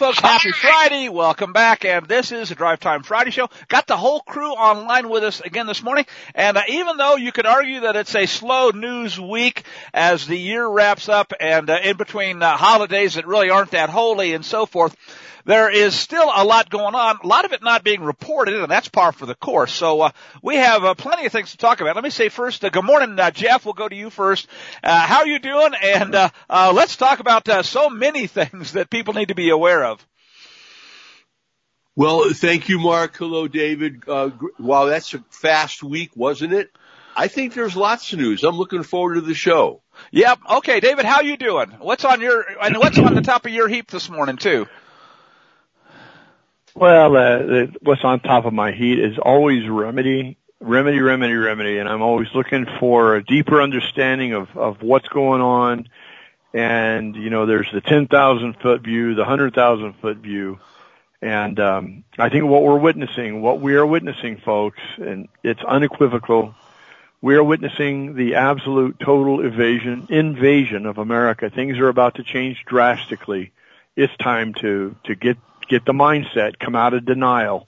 right. Folks. Happy Friday. Welcome back. And this is the Drive Time Friday show. Got the whole crew online with us again this morning. And uh, even though you could argue that it's a slow news week as the year wraps up and uh, in between uh, holidays that really aren't that holy and so forth, there is still a lot going on, a lot of it not being reported, and that's par for the course. So uh, we have uh, plenty of things to talk about. Let me say first, uh, good morning, uh, Jeff. We'll go to you first. Uh, how are you doing? And uh, uh, let's talk about uh, so many things that people need to be aware of. Well, thank you, Mark. Hello, David. Uh, wow, that's a fast week, wasn't it? I think there's lots of news. I'm looking forward to the show. Yep. Okay, David, how you doing? What's on your and what's on the top of your heap this morning too? Well, uh, what's on top of my heat is always remedy, remedy, remedy, remedy, and I'm always looking for a deeper understanding of of what's going on. And you know, there's the 10,000 foot view, the 100,000 foot view, and um, I think what we're witnessing, what we are witnessing, folks, and it's unequivocal. We are witnessing the absolute total evasion, invasion of America. Things are about to change drastically. It's time to to get get the mindset, come out of denial,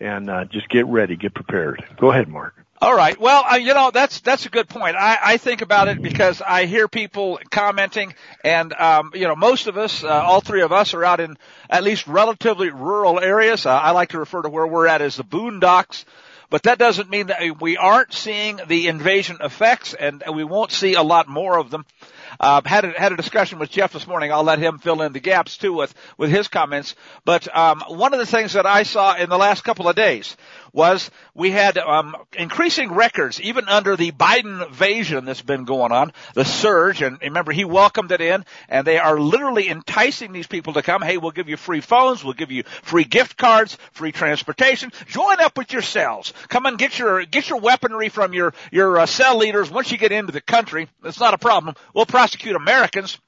and uh, just get ready, get prepared. Go ahead, Mark. All right. Well, uh, you know that's that's a good point. I, I think about it because I hear people commenting, and um, you know most of us, uh, all three of us, are out in at least relatively rural areas. Uh, I like to refer to where we're at as the boondocks. But that doesn't mean that we aren't seeing the invasion effects, and we won't see a lot more of them. Uh, had a, had a discussion with Jeff this morning. I'll let him fill in the gaps too with with his comments. But um, one of the things that I saw in the last couple of days was we had um, increasing records even under the Biden invasion that's been going on, the surge. And remember, he welcomed it in, and they are literally enticing these people to come. Hey, we'll give you free phones, we'll give you free gift cards, free transportation. Join up with your cells. Come and get your get your weaponry from your your uh, cell leaders. Once you get into the country, it's not a problem. We'll prosecute Americans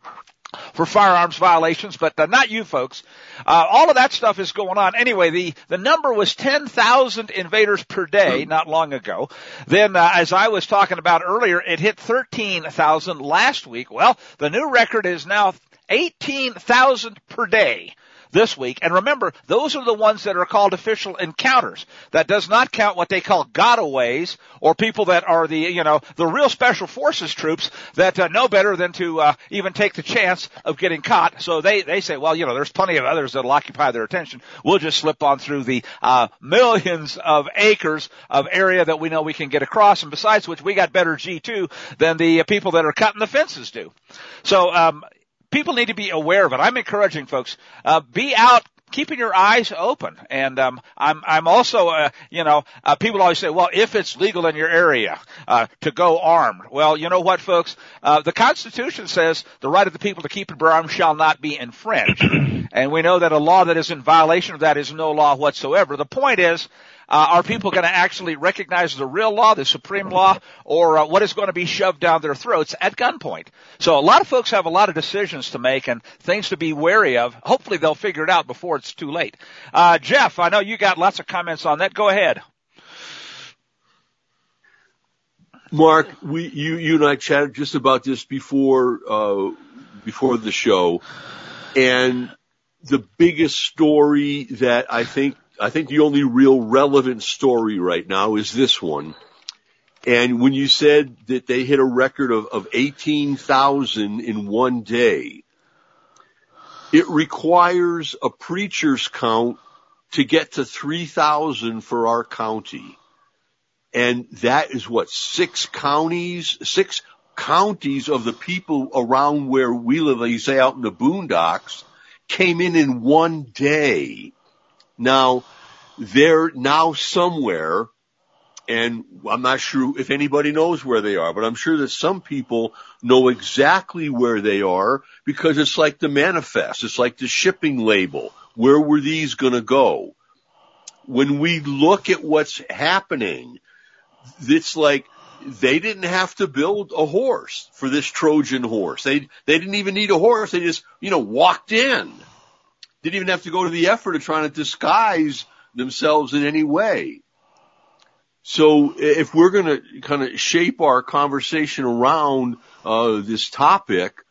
for firearms violations, but uh, not you folks. Uh, all of that stuff is going on. Anyway, the, the number was 10,000 invaders per day not long ago. Then, uh, as I was talking about earlier, it hit 13,000 last week. Well, the new record is now 18,000 per day this week. And remember, those are the ones that are called official encounters. That does not count what they call gotaways or people that are the, you know, the real special forces troops that uh, know better than to uh, even take the chance of getting caught. So they, they say, well, you know, there's plenty of others that'll occupy their attention. We'll just slip on through the uh, millions of acres of area that we know we can get across. And besides which, we got better G2 than the people that are cutting the fences do. So, um, people need to be aware of it. I'm encouraging folks, uh, be out keeping your eyes open. And um, I'm I'm also uh, you know uh, people always say, well, if it's legal in your area uh, to go armed, well, you know what, folks, uh, the Constitution says the right of the people to keep and bear arms shall not be infringed, and we know that a law that is in violation of that is no law whatsoever. The point is. Uh, are people going to actually recognize the real law, the supreme law, or uh, what is going to be shoved down their throats at gunpoint? So a lot of folks have a lot of decisions to make and things to be wary of. Hopefully they'll figure it out before it's too late. Uh, Jeff, I know you got lots of comments on that. Go ahead. Mark, we, you, you and I chatted just about this before, uh, before the show. And the biggest story that I think I think the only real relevant story right now is this one. And when you said that they hit a record of, of 18,000 in one day, it requires a preacher's count to get to 3,000 for our county. And that is what, six counties, six counties of the people around where we live, you say out in the boondocks, came in in one day. Now, they're now somewhere and I'm not sure if anybody knows where they are, but I'm sure that some people know exactly where they are because it's like the manifest. It's like the shipping label. Where were these going to go? When we look at what's happening, it's like they didn't have to build a horse for this Trojan horse. They, they didn't even need a horse. They just, you know, walked in. Didn't even have to go to the effort of trying to disguise themselves in any way. So if we're going to kind of shape our conversation around uh, this topic,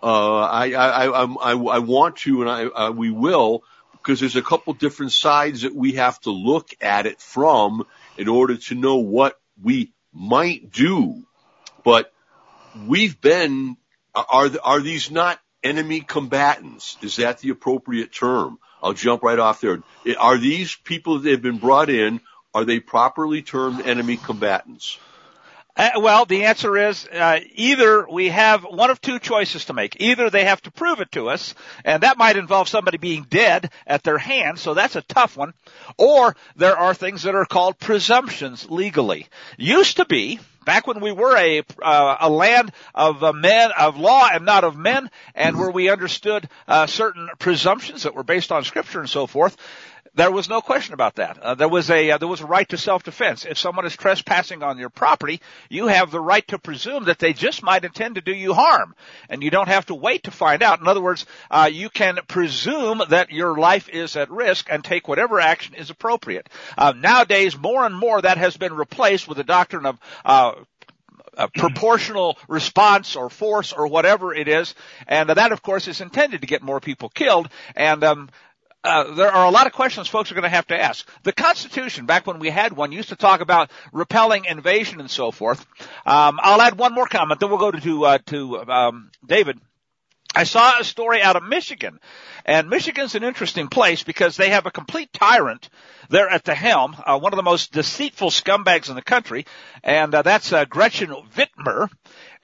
Uh, I, I, I, I, I want to, and I, uh, we will, because there's a couple different sides that we have to look at it from in order to know what we might do. But we've been, are, are these not enemy combatants? Is that the appropriate term? I'll jump right off there. Are these people that have been brought in, are they properly termed enemy combatants? Uh, well, the answer is uh, either we have one of two choices to make. Either they have to prove it to us, and that might involve somebody being dead at their hand, so that's a tough one. Or there are things that are called presumptions legally. Used to be, back when we were a uh, a land of uh, men of law and not of men, and where we understood uh, certain presumptions that were based on scripture and so forth. There was no question about that. Uh, there was a uh, there was a right to self-defense. If someone is trespassing on your property, you have the right to presume that they just might intend to do you harm, and you don't have to wait to find out. In other words, uh, you can presume that your life is at risk and take whatever action is appropriate. Uh, nowadays, more and more that has been replaced with the doctrine of uh, a proportional response or force or whatever it is, and that, of course, is intended to get more people killed. And um, uh, there are a lot of questions folks are going to have to ask. The Constitution, back when we had one, used to talk about repelling invasion and so forth. Um, I'll add one more comment, then we'll go to uh, to um, David. I saw a story out of Michigan, and Michigan's an interesting place because they have a complete tyrant there at the helm, uh, one of the most deceitful scumbags in the country, and uh, that's uh, Gretchen Whitmer.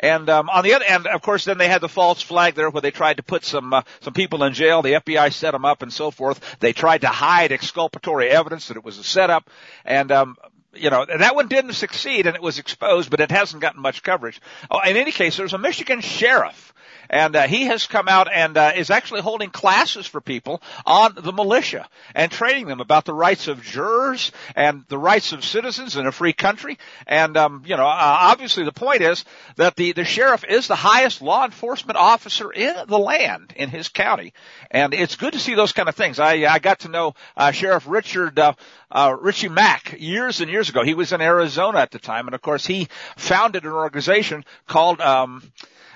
And um, on the other, end, of course, then they had the false flag there where they tried to put some uh, some people in jail. The FBI set them up and so forth. They tried to hide exculpatory evidence that it was a setup, and um, you know, and that one didn't succeed and it was exposed, but it hasn't gotten much coverage. Oh, in any case, there's a Michigan sheriff and uh, he has come out and uh, is actually holding classes for people on the militia and training them about the rights of jurors and the rights of citizens in a free country. And um, you know, uh, obviously the point is that the the sheriff is the highest law enforcement officer in the land in his county, and it's good to see those kind of things. I I got to know uh, Sheriff Richard. Uh, uh, Richie Mack years and years ago. He was in Arizona at the time, and of course he founded an organization called um,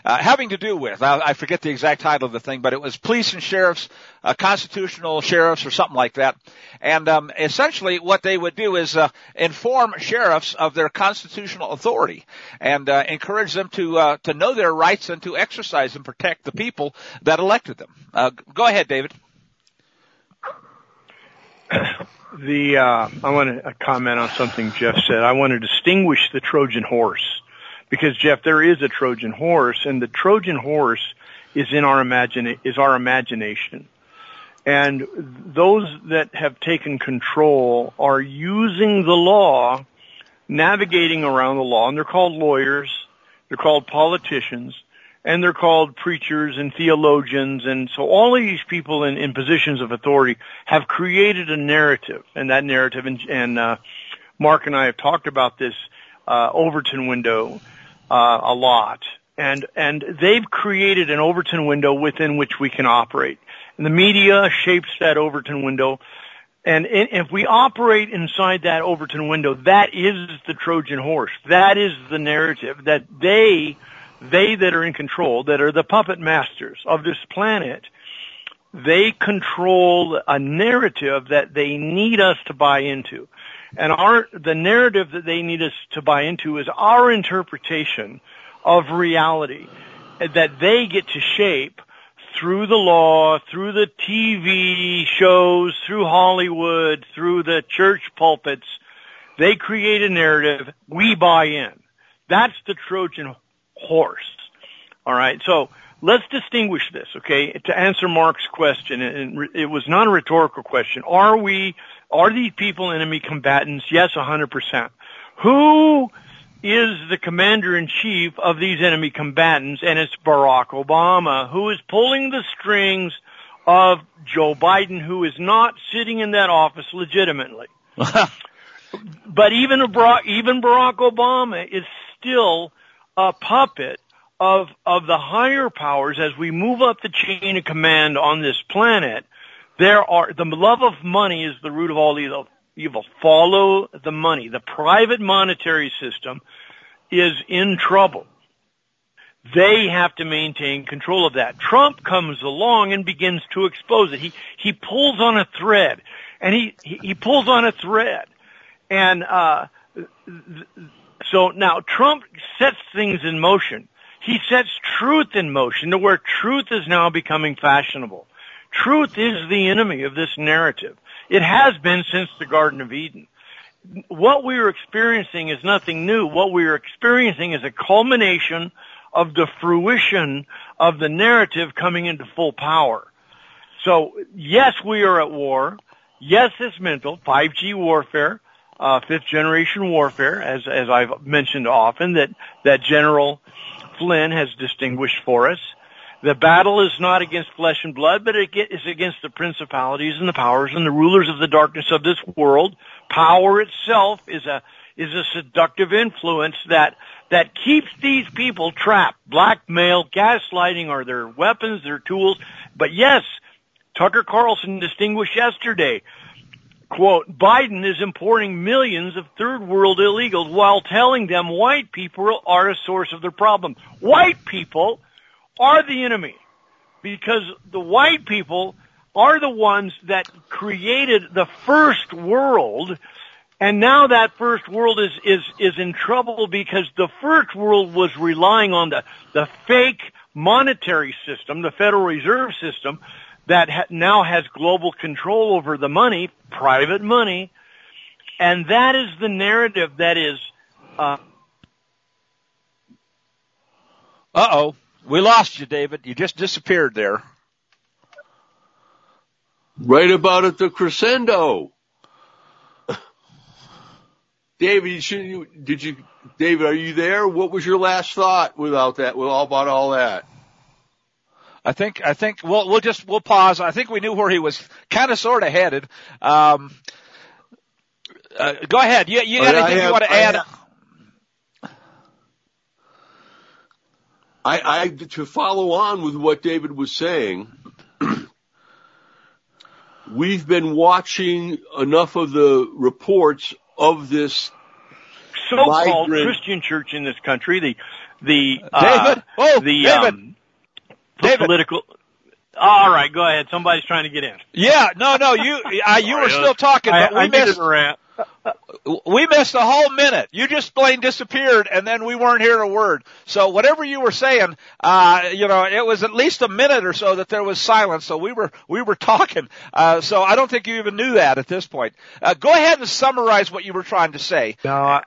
uh, having to do with, I, I, forget the exact title of the thing, but it was police and sheriffs, uh, constitutional sheriffs or something like that. And um, essentially what they would do is uh, inform sheriffs of their constitutional authority and uh, encourage them to uh, to know their rights and to exercise and protect the people that elected them. Uh, go ahead, David. The I want to comment on something Jeff said. I want to distinguish the Trojan horse because Jeff, there is a Trojan horse, and the Trojan horse is in our imagine is our imagination. And those that have taken control are using the law, navigating around the law, and they're called lawyers, they're called politicians, and they're called preachers and theologians. And so all of these people in, in positions of authority have created a narrative, and that narrative, and, and uh, Mark and I have talked about this uh, Overton window Uh, a lot. And, and they've created an Overton window within which we can operate. And the media shapes that Overton window. And if we operate inside that Overton window, that is the Trojan horse. That is the narrative that they, they that are in control, that are the puppet masters of this planet, they control a narrative that they need us to buy into. And our, the narrative that they need us to buy into is our interpretation of reality that they get to shape through the law, through the TV shows, through Hollywood, through the church pulpits. They create a narrative. We buy in. That's the Trojan horse. All right. So let's distinguish this, okay? To answer Mark's question, and it was not a rhetorical question. Are we are these people enemy combatants? Yes, 100%. Who is the commander in chief of these enemy combatants? And it's Barack Obama, who is pulling the strings of Joe Biden, who is not sitting in that office legitimately. but even Barack, even Barack Obama is still a puppet of of the higher powers as we move up the chain of command on this planet there are, the love of money is the root of all evil. Evil. Follow the money. The private monetary system is in trouble. They have to maintain control of that. Trump comes along and begins to expose it. He, he pulls on a thread and he, he, he pulls on a thread and, uh, so now Trump sets things in motion. He sets truth in motion to where truth is now becoming fashionable. Truth is the enemy of this narrative. It has been since the Garden of Eden. What we are experiencing is nothing new. What we are experiencing is a culmination of the fruition of the narrative coming into full power. So yes, we are at war. Yes, it's mental. 5G warfare, uh, fifth generation warfare, as as I've mentioned often, that that General Flynn has distinguished for us. The battle is not against flesh and blood, but it is against the principalities and the powers and the rulers of the darkness of this world. Power itself is a is a seductive influence that that keeps these people trapped. Blackmail, gaslighting are their weapons, their tools. But yes, Tucker Carlson distinguished yesterday, quote, Biden is importing millions of third world illegals while telling them white people are a source of their problem. White people are the enemy because the white people are the ones that created the first world and now that first world is, is, is in trouble because the first world was relying on the, the fake monetary system, the Federal Reserve System, that ha- now has global control over the money, private money, and that is the narrative that is, uh oh. We lost you, David. You just disappeared there. Right about at the crescendo. David, you should, you, did you, David, are you there? What was your last thought without that, with all about all that? I think, I think we'll, we'll just, we'll pause. I think we knew where he was kind of sort of headed. Um, uh, go ahead. You, you got anything have, you want to add? Have, I, I, to follow on with what David was saying, we've been watching enough of the reports of this so-called migrant... Christian church in this country, the, the, uh, David, oh, the, David. Um, David. political, all right, go ahead. Somebody's trying to get in. Yeah, no, no, you, uh, you were still talking, but I, we I missed. We missed a whole minute. You just plain disappeared and then we weren't hearing a word. So whatever you were saying, uh, you know, it was at least a minute or so that there was silence. So we were, we were talking. Uh, so I don't think you even knew that at this point. Uh, go ahead and summarize what you were trying to say. No, I,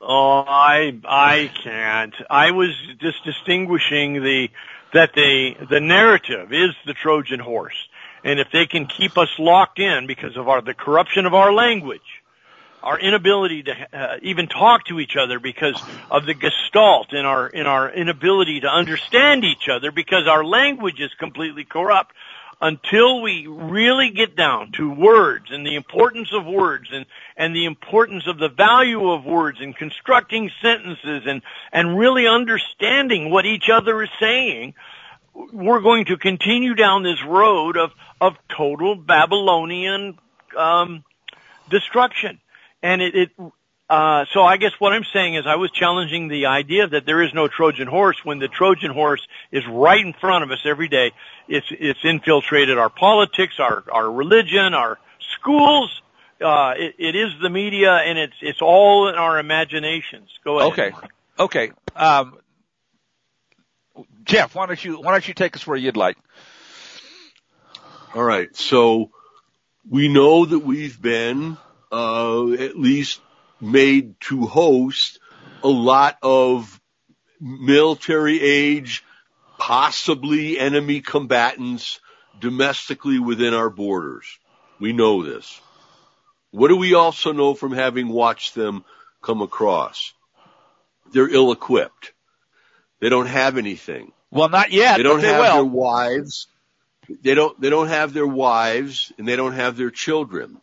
oh, I, I can't. I was just distinguishing the, that the, the narrative is the Trojan horse and if they can keep us locked in because of our, the corruption of our language, our inability to uh, even talk to each other because of the gestalt in our in our inability to understand each other because our language is completely corrupt until we really get down to words and the importance of words and and the importance of the value of words and constructing sentences and and really understanding what each other is saying we're going to continue down this road of total Babylonian um, destruction. And uh, so I guess what I'm saying is I was challenging the idea that there is no Trojan horse when the Trojan horse is right in front of us every day. It's it's infiltrated our politics, our our religion, our schools. Uh, it, it is the media, and it's it's all in our imaginations. Go ahead. Okay, okay. Jeff, why don't you why don't you take us where you'd like? All right. So we know that we've been uh, at least made to host a lot of military age, possibly enemy combatants domestically within our borders. We know this. What do we also know from having watched them come across? They're ill equipped. They don't have anything. Well, not yet. They don't they have will. their wives they don't, they don't have their wives and they don't have their children.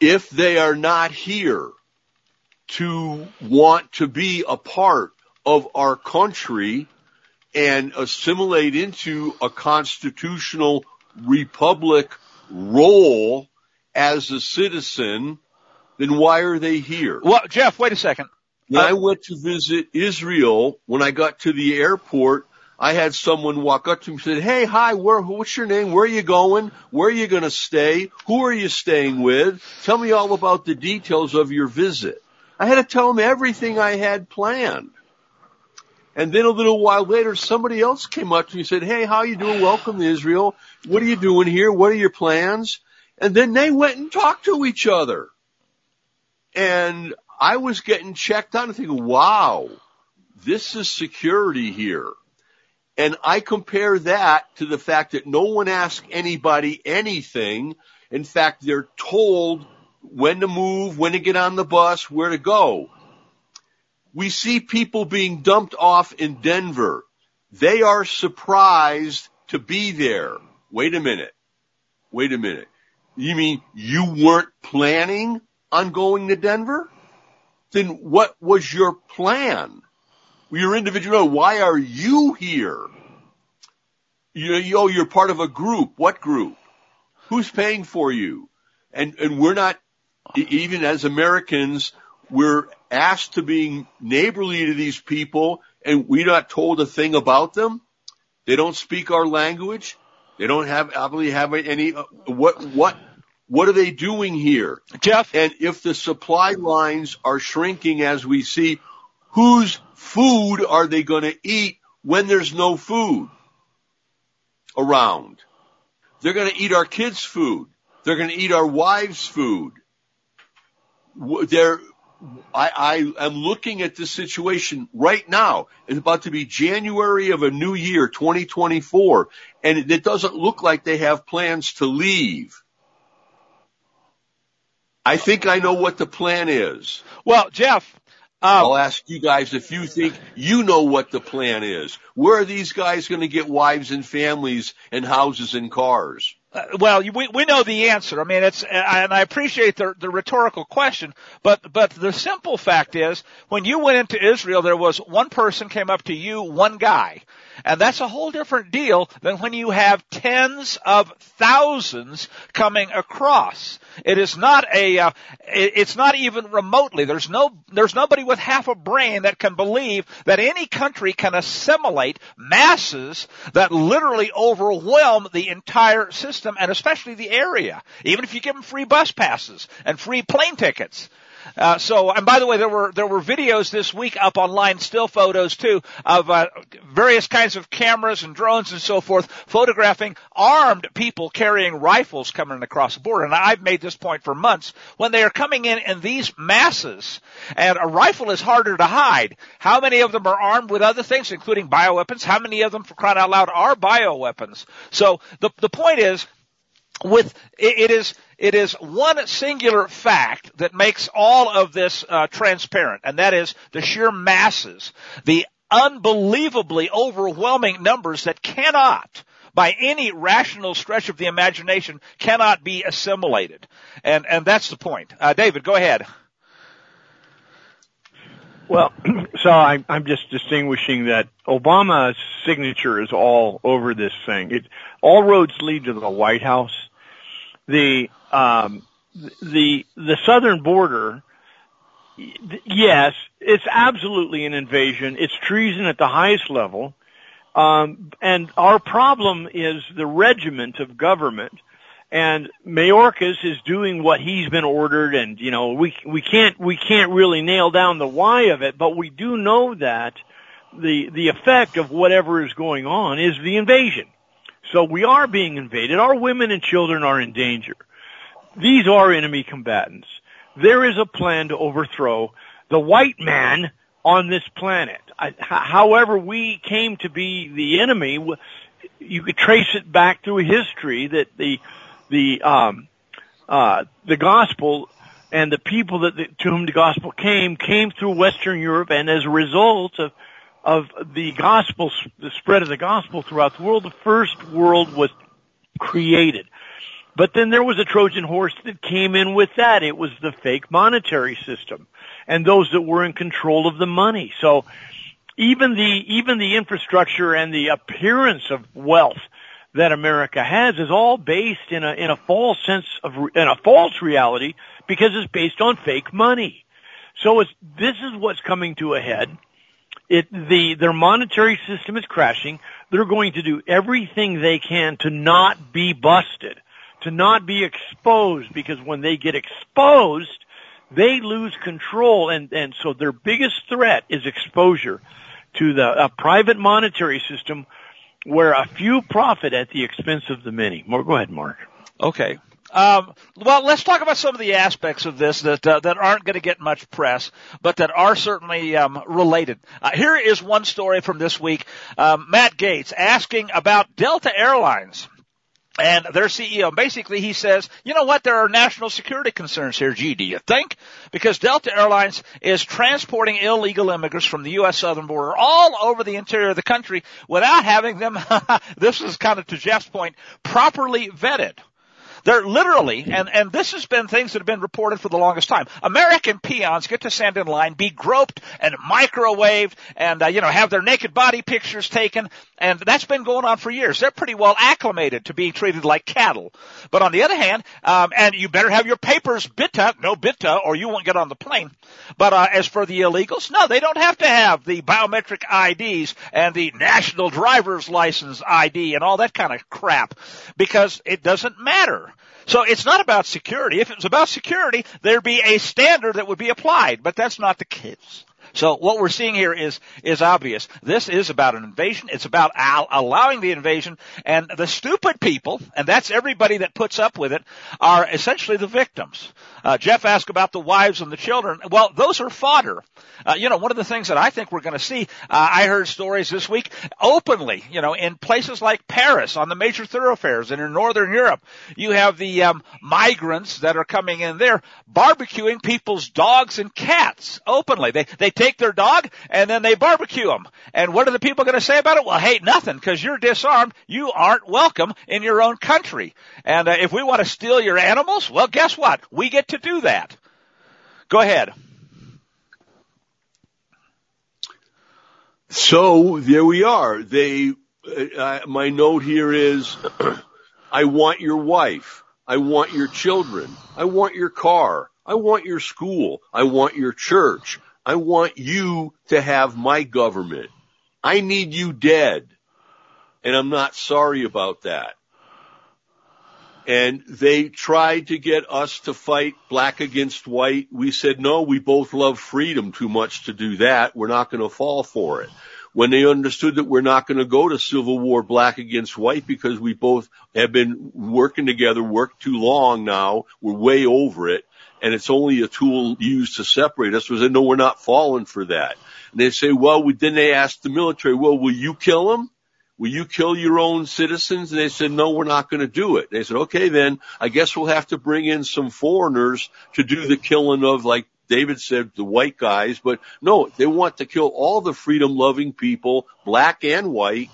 If they are not here to want to be a part of our country and assimilate into a constitutional republic role as a citizen, then why are they here? Well, Jeff, wait a second. When I went to visit Israel, when I got to the airport, I had someone walk up to me and said, Hey, hi, where, what's your name? Where are you going? Where are you going to stay? Who are you staying with? Tell me all about the details of your visit. I had to tell him everything I had planned. And then a little while later, somebody else came up to me and said, Hey, how you doing? Welcome to Israel. What are you doing here? What are your plans? And then they went and talked to each other. And I was getting checked out and thinking, wow, this is security here. And I compare that to the fact that no one asks anybody anything. In fact, they're told when to move, when to get on the bus, where to go. We see people being dumped off in Denver. They are surprised to be there. Wait a minute. Wait a minute. You mean you weren't planning on going to Denver? Then what was your plan? Your individual, why are you here? You know, you, oh, you're part of a group. What group? Who's paying for you? And, and we're not, even as Americans, we're asked to be neighborly to these people and we're not told a thing about them. They don't speak our language. They don't have, obviously have any, uh, what, what, what are they doing here? Jeff? And if the supply lines are shrinking as we see, whose food are they going to eat when there's no food around? They're going to eat our kids' food. They're going to eat our wives' food. They're, I, I am looking at this situation right now. It's about to be January of a new year, 2024, and it doesn't look like they have plans to leave. I think I know what the plan is. Well, Jeff, um, I'll ask you guys if you think you know what the plan is. Where are these guys going to get wives and families and houses and cars? Uh, well, we we know the answer. I mean, it's and I appreciate the the rhetorical question, but but the simple fact is, when you went into Israel, there was one person came up to you, one guy, and that's a whole different deal than when you have tens of thousands coming across. It is not a, uh, it's not even remotely. There's no, there's nobody with half a brain that can believe that any country can assimilate masses that literally overwhelm the entire system and especially the area. Even if you give them free bus passes and free plane tickets. Uh, so, and by the way, there were there were videos this week up online, still photos too, of uh, various kinds of cameras and drones and so forth, photographing armed people carrying rifles coming across the border. And I've made this point for months. When they are coming in in these masses, and a rifle is harder to hide. How many of them are armed with other things, including bioweapons? How many of them, for crying out loud, are bioweapons? So the the point is with it is it is one singular fact that makes all of this uh, transparent, and that is the sheer masses, the unbelievably overwhelming numbers that cannot by any rational stretch of the imagination cannot be assimilated. And, and that's the point. Uh, David, go ahead. Well, so I, I'm just distinguishing that Obama's signature is all over this thing. It, all roads lead to the White House the um, the the southern border. Yes, it's absolutely an invasion. It's treason at the highest level. Um, and our problem is the regiment of government. And Mayorkas is doing what he's been ordered, and you know we we can't we can't really nail down the why of it, but we do know that the the effect of whatever is going on is the invasion. So we are being invaded. Our women and children are in danger. These are enemy combatants. There is a plan to overthrow the white man on this planet. I, however we came to be the enemy, you could trace it back through history that the, the, um, uh, the gospel and the people that, to whom the gospel came, came through Western Europe and as a result of of the gospel, the spread of the gospel throughout the world, the first world was created. But then there was a Trojan horse that came in with that. It was the fake monetary system and those that were in control of the money. So even the, even the infrastructure and the appearance of wealth that America has is all based in a, in a false sense of, in a false reality because it's based on fake money. So it's, this is what's coming to a head. It, the, their monetary system is crashing. They're going to do everything they can to not be busted, to not be exposed, because when they get exposed, they lose control and, so their biggest threat is exposure to the, a private monetary system where a few profit at the expense of the many. Go ahead, Mark. Okay. Um, well, let's talk about some of the aspects of this that uh, that aren't going to get much press, but that are certainly um, related. Uh, here is one story from this week. Um, Matt Gaetz asking about Delta Airlines. And their CEO, basically he says, you know what, there are national security concerns here, gee, do you think? Because Delta Airlines is transporting illegal immigrants from the U.S. southern border all over the interior of the country without having them, this is kind of to Jeff's point, properly vetted. They're literally, and, and this has been things that have been reported for the longest time. American peons get to stand in line, be groped and microwaved and, uh, you know, have their naked body pictures taken. And that's been going on for years. They're pretty well acclimated to being treated like cattle. But on the other hand, um, and you better have your papers BITA, no BITA, or you won't get on the plane. But, uh, as for the illegals, no, they don't have to have the biometric IDs and the national driver's license ID and all that kind of crap because it doesn't matter. So it's not about security. If it was about security, there'd be a standard that would be applied, but that's not the case. So what we're seeing here is is obvious. This is about an invasion. It's about al- allowing the invasion, and the stupid people, and that's everybody that puts up with it, are essentially the victims. Uh, Jeff asked about the wives and the children. Well, those are fodder. Uh, you know, one of the things that I think we're going to see, uh, I heard stories this week openly, you know, in places like Paris on the major thoroughfares and in Northern Europe, you have the um, migrants that are coming in there barbecuing people's dogs and cats openly. They they take their dog and then they barbecue them. And what are the people going to say about it? Well, hey, nothing, because you're disarmed. You aren't welcome in your own country. And uh, if we want to steal your animals, well, guess what? We get to do that. Go ahead. So there we are. They, uh, my note here is, I want your wife. I want your children. I want your car. I want your school. I want your church. I want you to have my government. I need you dead. And I'm not sorry about that. And they tried to get us to fight black against white. We said, no, we both love freedom too much to do that. We're not going to fall for it. When they understood that we're not going to go to civil war black against white because we both have been working together, worked too long now, we're way over it and it's only a tool used to separate us. We said, no, we're not falling for that. And they say, well, we, then they asked the military, well, will you kill them? Will you kill your own citizens? And they said, no, we're not going to do it. They said, okay, then I guess we'll have to bring in some foreigners to do the killing of like David said, the white guys, but no, they want to kill all the freedom loving people, black and white,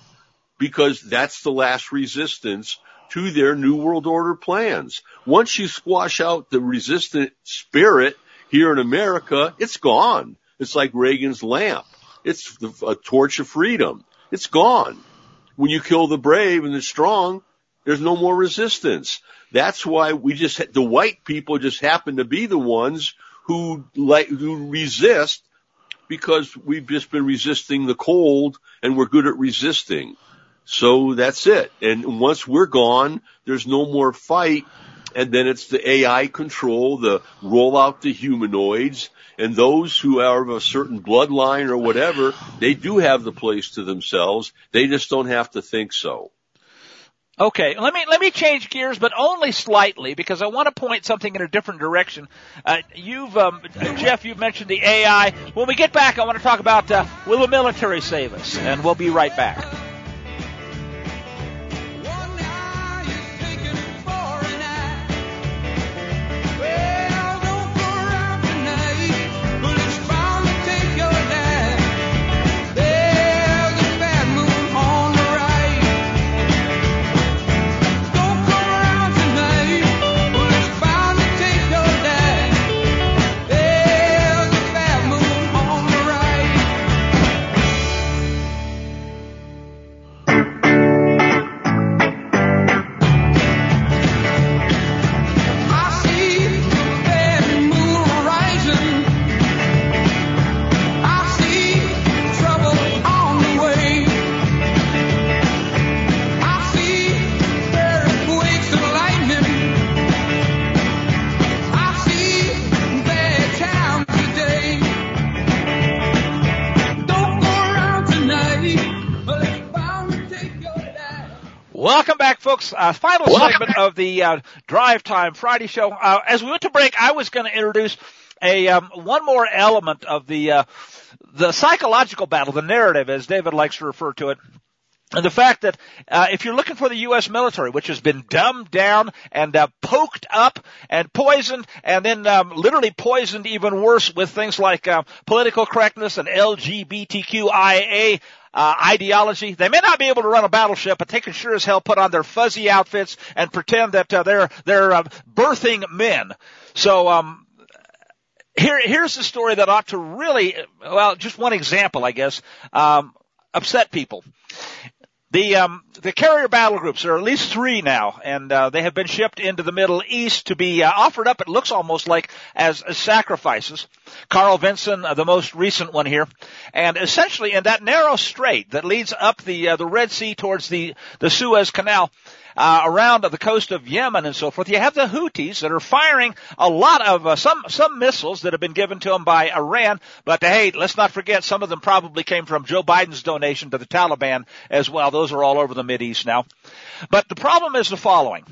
because that's the last resistance to their New World Order plans. Once you squash out the resistant spirit here in America, it's gone. It's like Reagan's lamp. It's a torch of freedom. It's gone. When you kill the brave and the strong, there's no more resistance. That's why we just, the white people just happen to be the ones who like, who resist because we've just been resisting the cold and we're good at resisting. So that's it. And once we're gone, there's no more fight. And then it's the AI control, the roll out the humanoids, and those who are of a certain bloodline or whatever, they do have the place to themselves. They just don't have to think so. Okay, let me let me change gears, but only slightly because I want to point something in a different direction. Uh, you've, um, Jeff, you've mentioned the AI. When we get back, I want to talk about uh, will the military save us, and we'll be right back. Uh, final Welcome segment back. of the uh, Drive Time Friday show. Uh, as we went to break, I was going to introduce a um, one more element of the uh, the psychological battle, the narrative, as David likes to refer to it. And the fact that uh, if you're looking for the U.S. military, which has been dumbed down and uh, poked up and poisoned, and then um, literally poisoned even worse with things like uh, political correctness and LGBTQIA uh, ideology. They may not be able to run a battleship, but they can sure as hell put on their fuzzy outfits and pretend that uh, they're they're uh, birthing men. So um, here here's the story that ought to really well just one example, I guess, um, upset people. The um, the carrier battle groups there are at least three now, and uh, they have been shipped into the Middle East to be uh, offered up. It looks almost like as, as sacrifices. Carl Vinson, uh, the most recent one here, and essentially in that narrow strait that leads up the uh, the Red Sea towards the the Suez Canal, uh, around the coast of Yemen and so forth. You have the Houthis that are firing a lot of uh, some some missiles that have been given to them by Iran. But hey, let's not forget some of them probably came from Joe Biden's donation to the Taliban as well. Those are all over the Mid East now. But the problem is the following.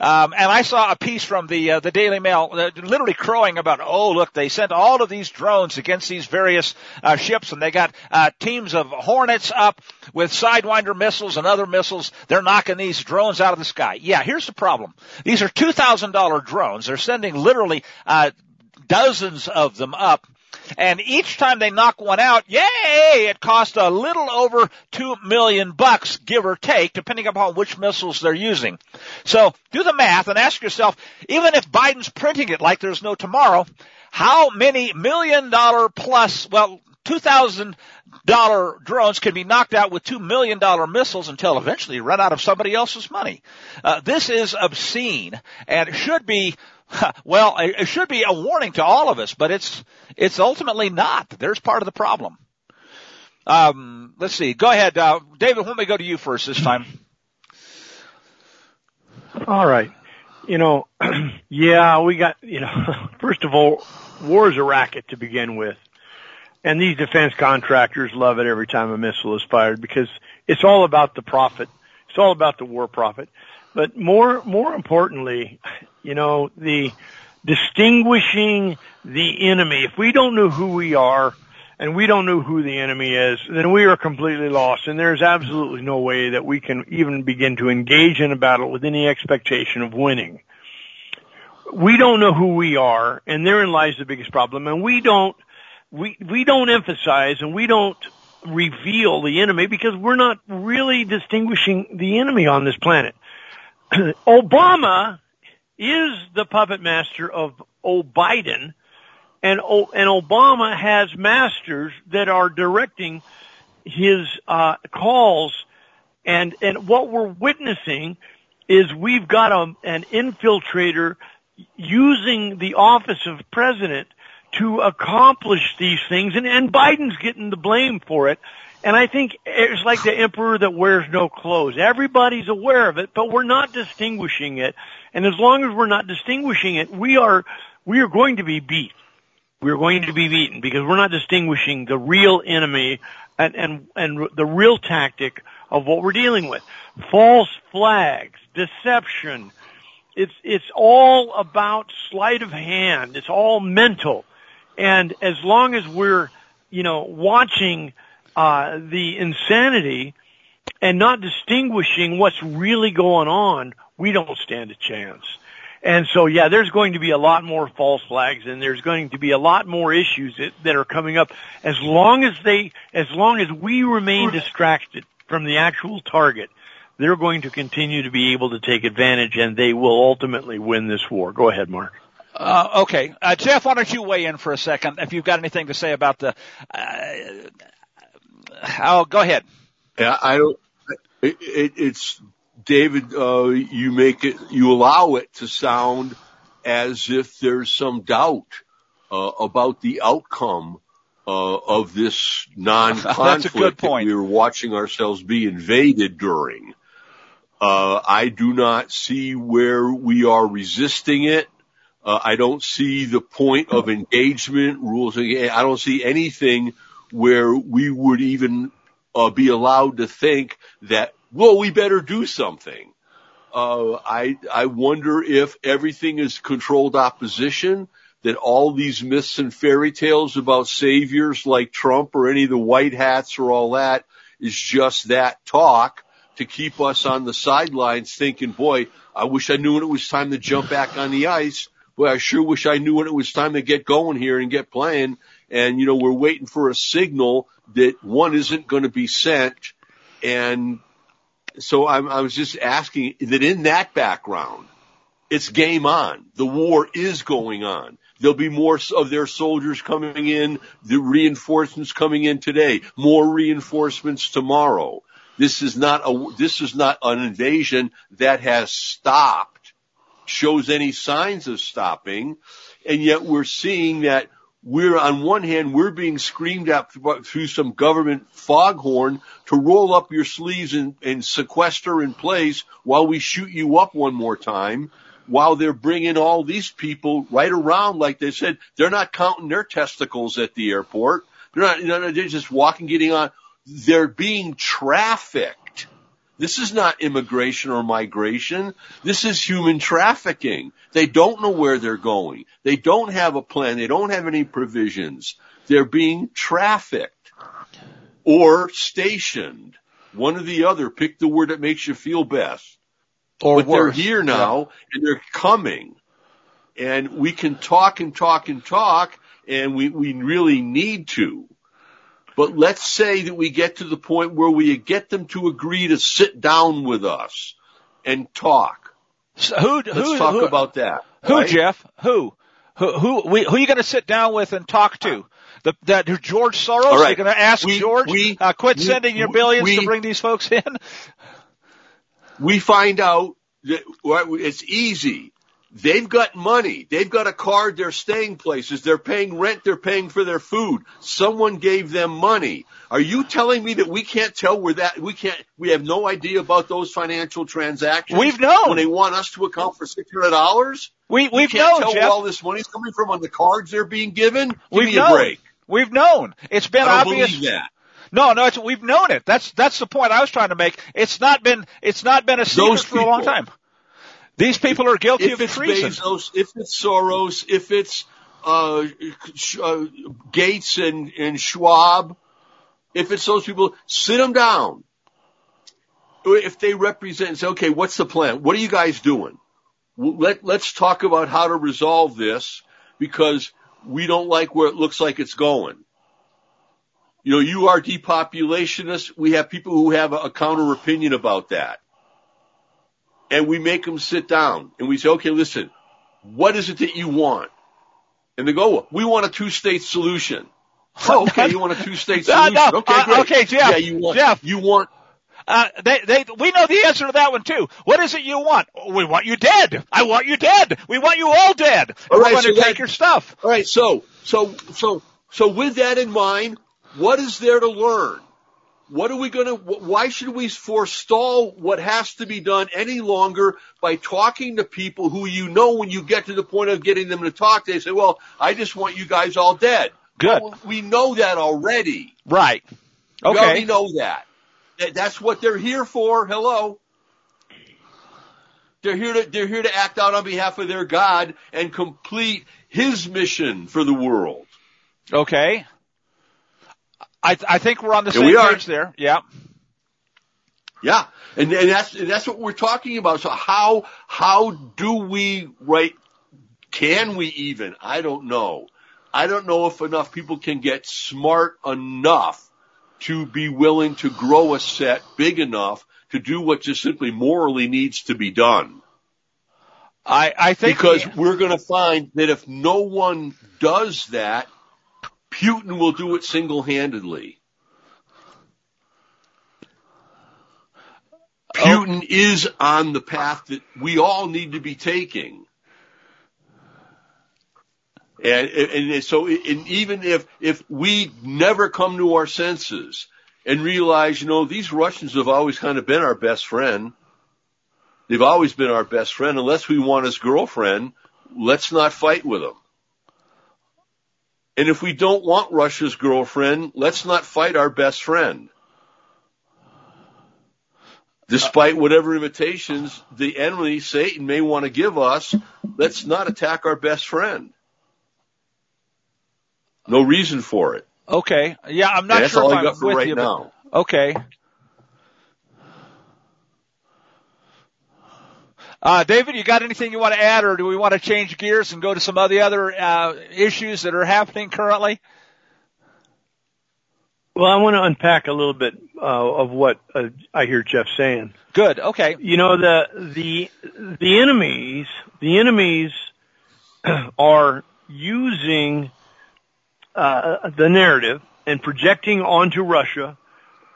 Um, and I saw a piece from the uh, the Daily Mail, uh, literally crowing about, oh look, they sent all of these drones against these various uh, ships, and they got uh, teams of Hornets up with Sidewinder missiles and other missiles. They're knocking these drones out of the sky. Yeah, here's the problem. These are two thousand dollar drones. They're sending literally uh, dozens of them up and each time they knock one out, yay, it costs a little over two million bucks, give or take, depending upon which missiles they're using. So do the math and ask yourself, even if Biden's printing it like there's no tomorrow, how many million dollar plus, well, two thousand dollar drones can be knocked out with two million dollar missiles until eventually you run out of somebody else's money. Uh, this is obscene and it should be well, it should be a warning to all of us, but it's it's ultimately not. There's part of the problem. Um, let's see. Go ahead, uh, David. Let me go to you first this time. All right. You know, yeah, we got. You know, first of all, war is a racket to begin with, and these defense contractors love it every time a missile is fired because it's all about the profit. It's all about the war profit. But more, more importantly, you know, the distinguishing the enemy. If we don't know who we are and we don't know who the enemy is, then we are completely lost. And there's absolutely no way that we can even begin to engage in a battle with any expectation of winning. We don't know who we are, and therein lies the biggest problem. And we don't, we, we don't emphasize and we don't reveal the enemy because we're not really distinguishing the enemy on this planet. Obama is the puppet master of Biden, and and Obama has masters that are directing his uh, calls, and and what we're witnessing is we've got a, an infiltrator using the office of president to accomplish these things, and, and Biden's getting the blame for it. And I think it's like the emperor that wears no clothes. Everybody's aware of it, but we're not distinguishing it. And as long as we're not distinguishing it, we are, we are going to be beat. We're going to be beaten because we're not distinguishing the real enemy and, and, and the real tactic of what we're dealing with. False flags, deception. It's, it's all about sleight of hand. It's all mental. And as long as we're, you know, watching uh, the insanity and not distinguishing what's really going on, we don't stand a chance. And so, yeah, there's going to be a lot more false flags and there's going to be a lot more issues that, that are coming up as long as they, as long as we remain distracted from the actual target, they're going to continue to be able to take advantage and they will ultimately win this war. Go ahead, Mark. Uh, okay. Uh, Jeff, why don't you weigh in for a second if you've got anything to say about the, uh, Oh, go ahead. Yeah, I don't. It, it, it's David. Uh, you make it. You allow it to sound as if there's some doubt uh, about the outcome uh, of this non-conflict that we are watching ourselves be invaded during. Uh, I do not see where we are resisting it. Uh, I don't see the point of engagement rules. I don't see anything where we would even uh, be allowed to think that well, we better do something. Uh, I, I wonder if everything is controlled opposition, that all these myths and fairy tales about saviors like Trump or any of the white hats or all that is just that talk to keep us on the sidelines thinking, boy, I wish I knew when it was time to jump back on the ice. Boy, I sure wish I knew when it was time to get going here and get playing. And, you know, we're waiting for a signal that one isn't going to be sent. And so I'm, I was just asking that in that background, it's game on. The war is going on. There'll be more of their soldiers coming in, the reinforcements coming in today, more reinforcements tomorrow. This is not a, this is not an invasion that has stopped, shows any signs of stopping. And yet we're seeing that we're on one hand, we're being screamed at through some government foghorn to roll up your sleeves and, and sequester in place while we shoot you up one more time while they're bringing all these people right around, like they said, they're not counting their testicles at the airport. They're not, you know, they're just walking, getting on. They're being trafficked. This is not immigration or migration. This is human trafficking. They don't know where they're going. They don't have a plan. They don't have any provisions. They're being trafficked or stationed. One or the other. Pick the word that makes you feel best. Or but worse. they're here now Yeah. and they're coming. And we can talk and talk and talk and we, we really need to. But let's say that we get to the point where we get them to agree to sit down with us and talk. So who, Let's who, talk who, about that. who, right? Jeff? Who? Who, who, we, who are you going to sit down with and talk to? The, that George Soros? All right. You're going to ask We- George, we- uh, quit we- sending your billions to bring these folks in? we find out that it's easy. They've got money. They've got a card. They're staying places. They're paying rent. They're paying for their food. Someone gave them money. Are you telling me that we can't tell where that, we can't, we have no idea about those financial transactions? We've known. When they want us to account for $600? We, we've can't known, tell Jeff. where all this money's coming from on the cards they're being given? Give We've me a known. break. We've known. It's been I don't obvious. believe that. No, no, it's, we've known it. That's, that's the point I was trying to make. It's not been, it's not been a secret Those for a long time. These people are guilty if of it's treason. Bezos, if it's Soros, if it's uh, uh, Gates and, and Schwab, if it's those people, sit them down. If they represent, say, okay, what's the plan? What are you guys doing? Let, let's talk about how to resolve this because we don't like where it looks like it's going. You know, you are depopulationists. We have people who have a, a counter opinion about that and we make them sit down and we say, okay, listen, what is it that you want? And they go, we want a two-state solution. Oh, okay, you want a two-state solution. no, okay, uh, great. okay, Jeff, Yeah, you want, Jeff. you want, Uh, they, they, we know the answer to that one too. What is it you want? We want you dead. I want you dead. We want you all dead. All We're right, going to so take that- your stuff. all right, so, so, so, so with that in mind, what is there to learn? What are we going to, why should we forestall what has to be done any longer by talking to people who you know when you get to the point of getting them to talk, they say, well, I just want you guys all dead. Good. Well, we know that already. Right. Okay. We already know that. That- That's what they're here for. Hello. They're here to, they're here to act out on behalf of their God and complete His mission for the world. Okay. I, I think we're on the same we are. page there. Yeah. Yeah. And, and that's, and that's what we're talking about. So how, how do we, right, can we even? I don't know. I don't know if enough people can get smart enough to be willing to grow a set big enough to do what just simply morally needs to be done. I, I think Because we're going to find that if no one does that, Putin will do it single-handedly. Putin oh. is on the path that we all need to be taking. And, and so, and even if, if we never come to our senses and realize, you know, these Russians have always kind of been our best friend. They've always been our best friend. Unless we want his girlfriend, let's not fight with them. And if we don't want Russia's girlfriend, let's not fight our best friend. Despite whatever invitations the enemy, Satan, may want to give us, let's not attack our best friend. No reason for it. Okay. Yeah, I'm not That's sure all if I I'm got for with right you, but- now. Okay. Uh, David, you got anything you want to add, or do we want to change gears and go to some of the other uh, issues that are happening currently? Well, I want to unpack a little bit uh, of what uh, I hear Jeff saying. Good. Okay. You know the the the enemies the enemies are using uh, the narrative and projecting onto Russia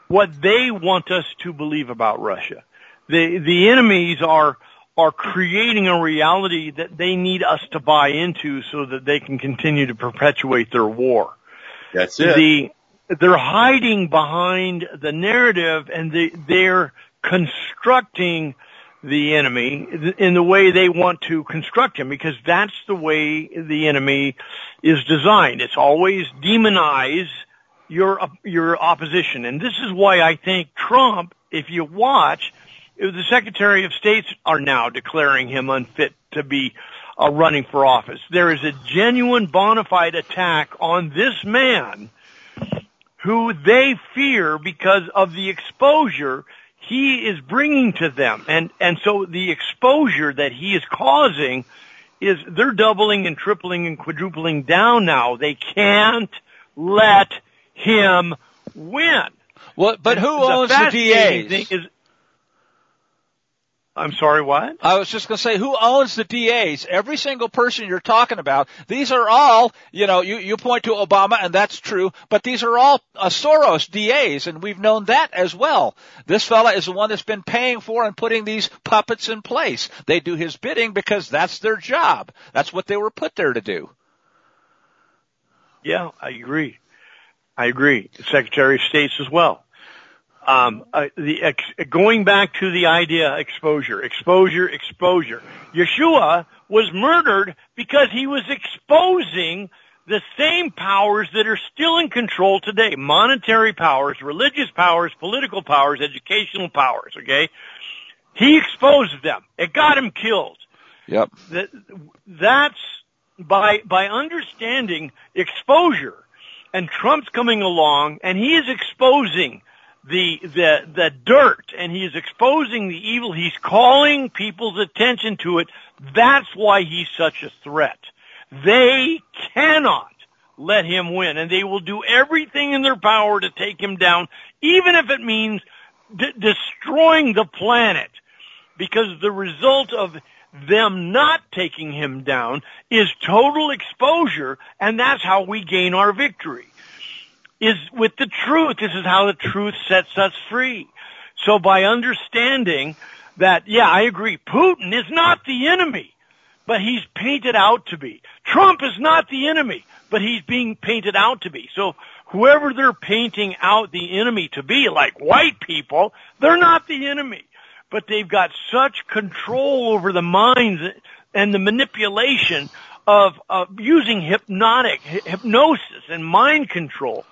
what they want us to believe about Russia. The the enemies are are creating a reality that they need us to buy into so that they can continue to perpetuate their war. That's it. The they're hiding behind the narrative and they, they're constructing the enemy in the way they want to construct him because that's the way the enemy is designed. It's always demonize your your opposition, and this is why I think Trump, if you watch, the Secretary of States are now declaring him unfit to be uh, running for office. There is a genuine bona fide attack on this man who they fear because of the exposure he is bringing to them. And, and so the exposure that he is causing is they're doubling and tripling and quadrupling down now. They can't let him win. But who owns the DAs? I'm sorry, what? I was just going to say, who owns the DAs? Every single person you're talking about, these are all, you know, you, you point to Obama and that's true, but these are all uh, Soros DAs and we've known that as well. This fella is the one that's been paying for and putting these puppets in place. They do his bidding because that's their job. That's what they were put there to do. Yeah, I agree. I agree. The Secretary of State's as well. Um, uh, the ex- Um, uh, going back to the idea exposure, exposure, exposure. Yeshua was murdered because he was exposing the same powers that are still in control today: monetary powers, religious powers, political powers, educational powers. Okay, he exposed them. It got him killed Yep. that that's by by understanding exposure and Trump's coming along and he is exposing the the the dirt and he is exposing the evil. He's calling people's attention to it. That's why he's such a threat. They cannot let him win and they will do everything in their power to take him down even if it means d- destroying the planet. Because the result of them not taking him down is total exposure and that's how we gain our victory is with the truth. This is how the truth sets us free. So by understanding that yeah i agree putin is not the enemy but he's painted out to be. Trump is not the enemy but he's being painted out to be. So whoever they're painting out the enemy to be like white people they're not the enemy. But they've got such control over the minds and the manipulation of, of using hypnotic hy- hypnosis and mind control.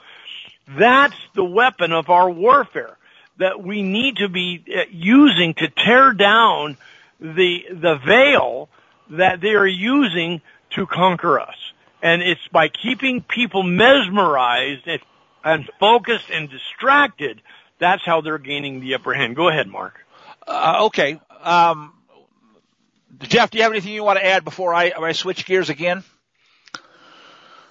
That's the weapon of our warfare that we need to be uh, using to tear down the the veil that they are using to conquer us. And it's by keeping people mesmerized and, and focused and distracted. That's how they're gaining the upper hand. Go ahead, Mark. Uh, okay. Um, Jeff, do you have anything you want to add before I, I switch gears again?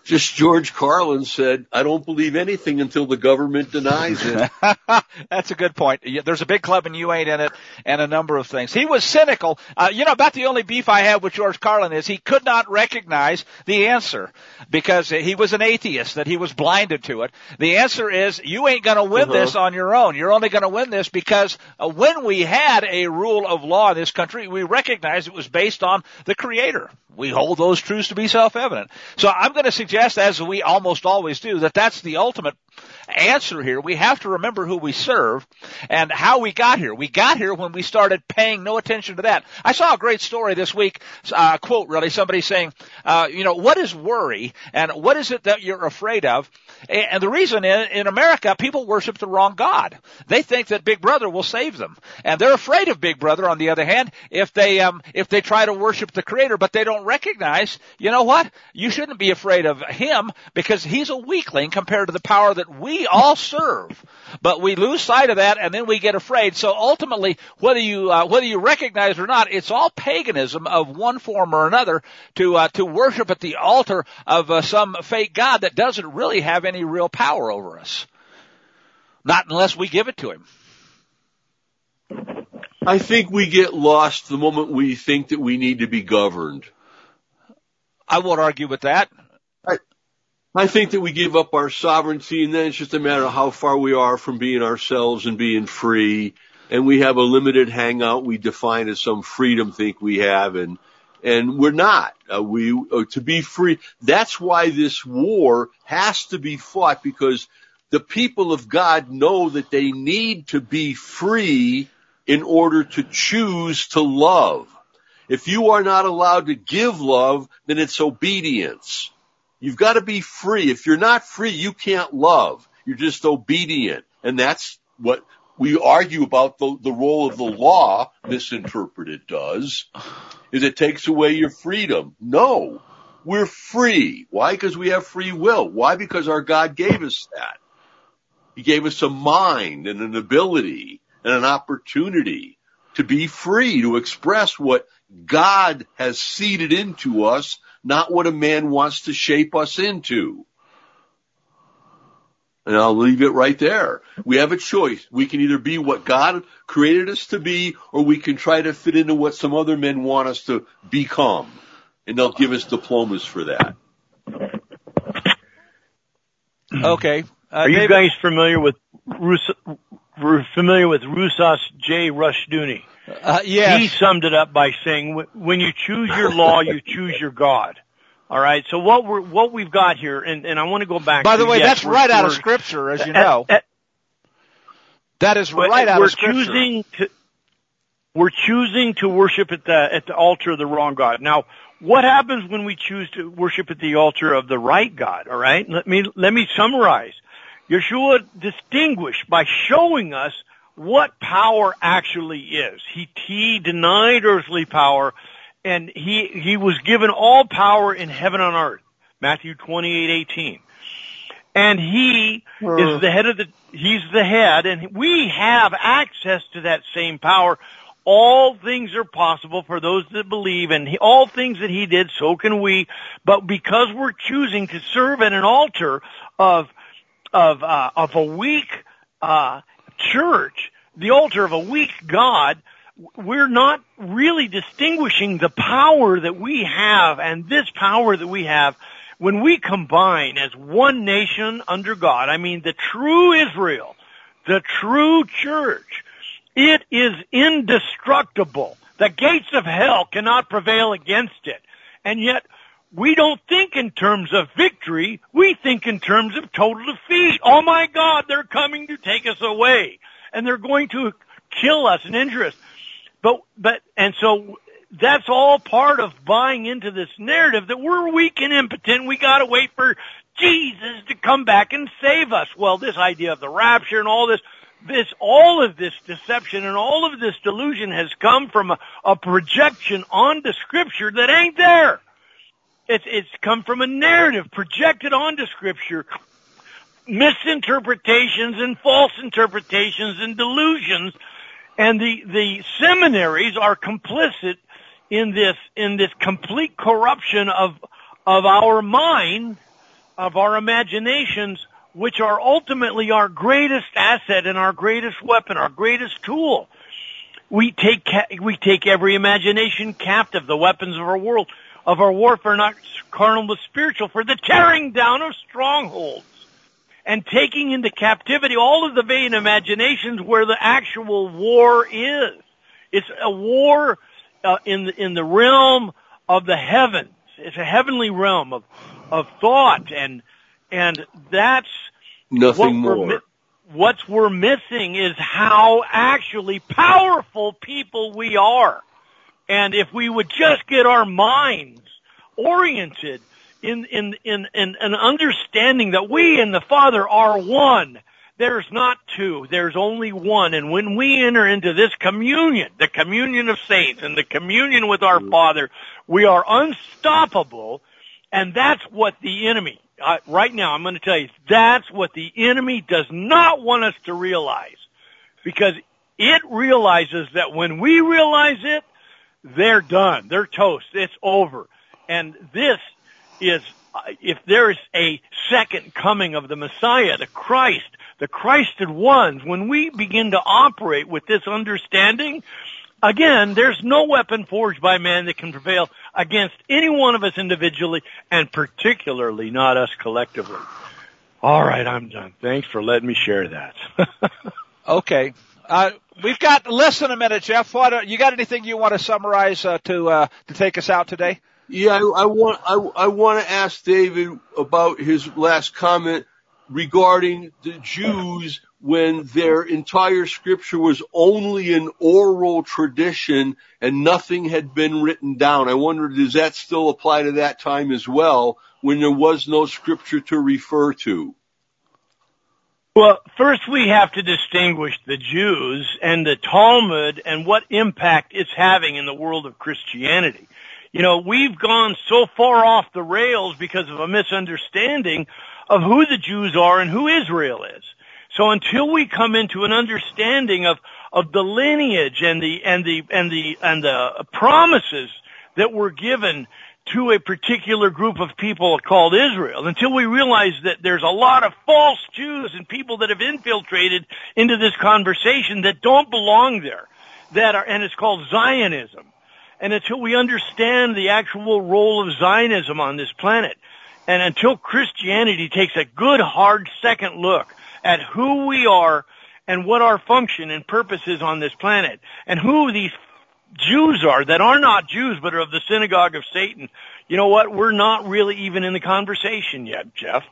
Just George Carlin said, I don't believe anything until the government denies it. That's a good point. There's a big club and you ain't in it and a number of things. He was cynical. Uh, you know, about the only beef I have with George Carlin is he could not recognize the answer because he was an atheist, that he was blinded to it. The answer is you ain't gonna win Uh-huh. this on your own. You're only gonna win this because uh, when we had a rule of law in this country, we recognized it was based on the creator. We hold those truths to be self-evident. So I'm gonna suggest suggest, as we almost always do, that that's the ultimate answer here. We have to remember who we serve and how we got here. We got here when we started paying no attention to that. I saw a great story this week, uh, quote really, somebody saying, uh, you know, what is worry and what is it that you're afraid of? And the reason in, in America, people worship the wrong God. They think that Big Brother will save them. And they're afraid of Big Brother, on the other hand, if they, um, if they try to worship the Creator, but they don't recognize, you know what? You shouldn't be afraid of Him because He's a weakling compared to the power that we all serve. But we lose sight of that and then we get afraid. So ultimately, whether you, uh, whether you recognize or not, it's all paganism of one form or another to, uh, to worship at the altar of uh, some fake God that doesn't really have any real power over us. Not unless we give it to him. I think we get lost the moment we think that we need to be governed. I won't argue with that. I, think that we give up our sovereignty and then it's just a matter of how far we are from being ourselves and being free. And we have a limited hangout we define as some freedom think we have and, and we're not. Uh, we, uh, to be free. That's why this war has to be fought because the people of God know that they need to be free in order to choose to love. If you are not allowed to give love, then it's obedience. You've got to be free. If you're not free, you can't love. You're just obedient. And that's what we argue about the, the role of the law, misinterpreted does, is it takes away your freedom. No. We're free. Why? Because we have free will. Why? Because our God gave us that. He gave us a mind and an ability and an opportunity to be free, to express what God has seeded into us, not what a man wants to shape us into. And I'll leave it right there. We have a choice. We can either be what God created us to be, or we can try to fit into what some other men want us to become. And they'll give us diplomas for that. Okay. Uh, Are you David- guys familiar with Rus- familiar with Rousas J. Rushdoony? Uh, yes. He summed it up by saying, "When you choose your law, you choose your God." All right. So what we're what we've got here, and, and I want to go back. By the to, way, yes, that's right out of scripture, as you at- know. at- That is right out of scripture. we're choosing to we're choosing to worship at the at the altar of the wrong God. Now, what happens when we choose to worship at the altar of the right God? All right, let me let me summarize. Yeshua distinguished by showing us what power actually is. He he denied earthly power, and he he was given all power in heaven and earth. Matthew twenty eight eighteen and he is the head of the he's the head and we have access to that same power all things are possible for those that believe and he, all things that he did so can we but because we're choosing to serve at an altar of of uh, of a weak uh, church the altar of a weak god we're not really distinguishing the power that we have and this power that we have when we combine as one nation under God, I mean the true Israel, the true church, it is indestructible. The gates of hell cannot prevail against it. And yet, we don't think in terms of victory, we think in terms of total defeat. Oh my God, they're coming to take us away. And they're going to kill us and injure us. But, but, and so that's all part of buying into this narrative that we're weak and impotent. We gotta wait for Jesus to come back and save us. Well, this idea of the rapture and all this, this, all of this deception and all of this delusion has come from a, a projection onto scripture that ain't there. It's, it's come from a narrative projected onto scripture misinterpretations and false interpretations and delusions and the the seminaries are complicit in this in this complete corruption of of our mind of our imaginations which are ultimately our greatest asset and our greatest weapon our greatest tool. We take we take every imagination captive the weapons of our world of our warfare not carnal but spiritual for the tearing down of strongholds and taking into captivity all of the vain imaginations where the actual war is. It's a war uh, in the, in the realm of the heavens. It's a heavenly realm of of thought and, and that's nothing what more. We're, what we're missing is how actually powerful people we are. And if we would just get our minds oriented in, in, in, in an understanding that we and the Father are one, there's not two, there's only one. And when we enter into this communion, the communion of saints and the communion with our Father, we are unstoppable. And that's what the enemy, uh, right now I'm going to tell you, that's what the enemy does not want us to realize. Because it realizes that when we realize it, they're done. They're toast. It's over. And this is, if there is a second coming of the Messiah, the Christ, the Christed ones, when we begin to operate with this understanding, again, there's no weapon forged by man that can prevail against any one of us individually, and particularly not us collectively. All right, I'm done. Thanks for letting me share that. okay. Uh, we've got less than a minute, Jeff. What, you got anything you want to summarize uh, to uh, to take us out today? Yeah, I, I want I, I want to ask David about his last comment regarding the Jews when their entire scripture was only an oral tradition and nothing had been written down. I wonder, does that still apply to that time as well when there was no scripture to refer to? Well, first we have to distinguish the Jews and the Talmud and what impact it's having in the world of Christianity. You know, we've gone so far off the rails because of a misunderstanding of who the Jews are and who Israel is. So until we come into an understanding of, of the lineage and the, and the, and the, and the promises that were given to a particular group of people called Israel until we realize that there's a lot of false Jews and people that have infiltrated into this conversation that don't belong there that are, and it's called Zionism. And until we understand the actual role of Zionism on this planet, and until Christianity takes a good hard second look at who we are and what our function and purpose is on this planet, and who these Jews are that are not Jews but are of the synagogue of Satan, you know what? We're not really even in the conversation yet, Jeff.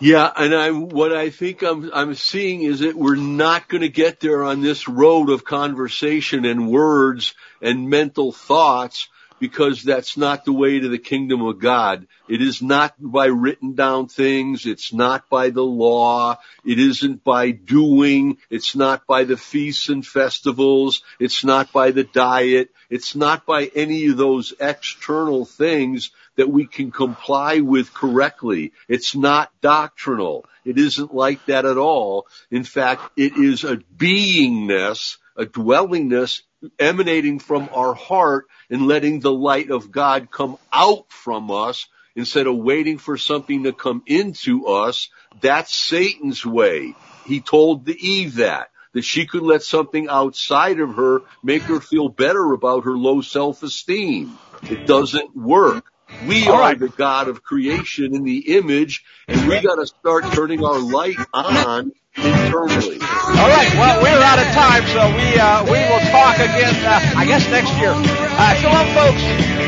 Yeah, and I what I think I'm I'm seeing is that we're not going to get there on this road of conversation and words and mental thoughts because that's not the way to the kingdom of God. It is not by written down things. It's not by the law. It isn't by doing. It's not by the feasts and festivals. It's not by the diet. It's not by any of those external things that we can comply with correctly. It's not doctrinal. It isn't like that at all. In fact, it is a beingness, a dwellingness emanating from our heart and letting the light of God come out from us instead of waiting for something to come into us. That's Satan's way. He told the Eve that, that she could let something outside of her make her feel better about her low self-esteem. It doesn't work. We All are right. the God of creation in the image, and we got to start turning our light on internally. All right. Well, we're out of time, so we uh, we will talk again. Uh, I guess next year. Uh, shalom, folks.